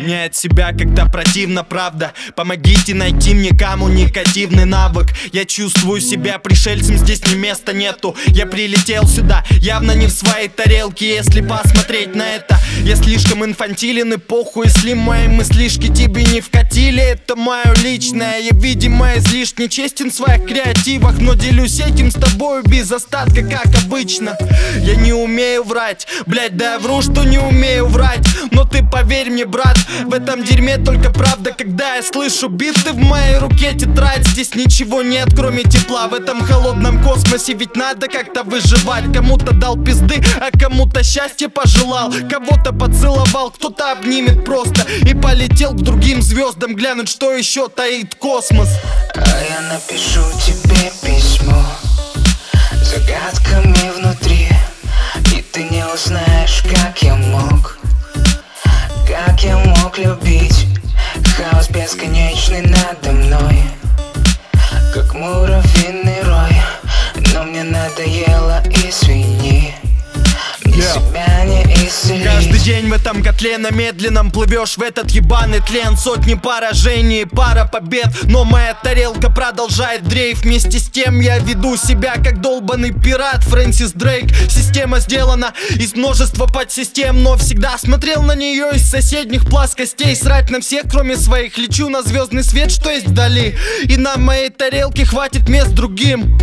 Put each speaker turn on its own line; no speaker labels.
изгонять себя, когда противно, правда. Помогите найти мне коммуникативный навык. Я чувствую себя пришельцем, здесь ни места нету. Я прилетел сюда, явно не в своей тарелке. Если посмотреть на это Я слишком инфантилен и похуй, если мои мыслишки тебе не вкатили. Это мое личное, я, видимо, излишне честен в своих креативах Но делюсь этим с тобой без остатка, как обычно. Я не умею врать, блять, да я вру, что не умею врать. Но ты поверь мне, брат, в этом дерьме только правда Когда я слышу биты в моей руке тетрадь. Здесь ничего нет, кроме тепла В этом холодном космосе. Ведь надо как-то выживать. Кому-то дал пизды, а кому-то счастье пожелал. Кого-то поцеловал, кто-то обнимет просто И полетел к другим звездам Глянуть, что еще таит космос.
А я напишу тебе письмо Загадками внутри. И ты не узнаешь, как я мог Как я мог любить Хаос бесконечный надо мной. Как муравьиный
этом котле на медленном плывешь. В этот ебаный тлен Сотни поражений, пара побед. Но моя тарелка продолжает дрейф. Вместе с тем я веду себя как долбанный пират. Фрэнсис Дрейк Система сделана из множества подсистем. Но всегда смотрел на нее из соседних плоскостей. Срать на всех, кроме своих Лечу на звездный свет, что есть вдали? И на моей тарелке хватит мест другим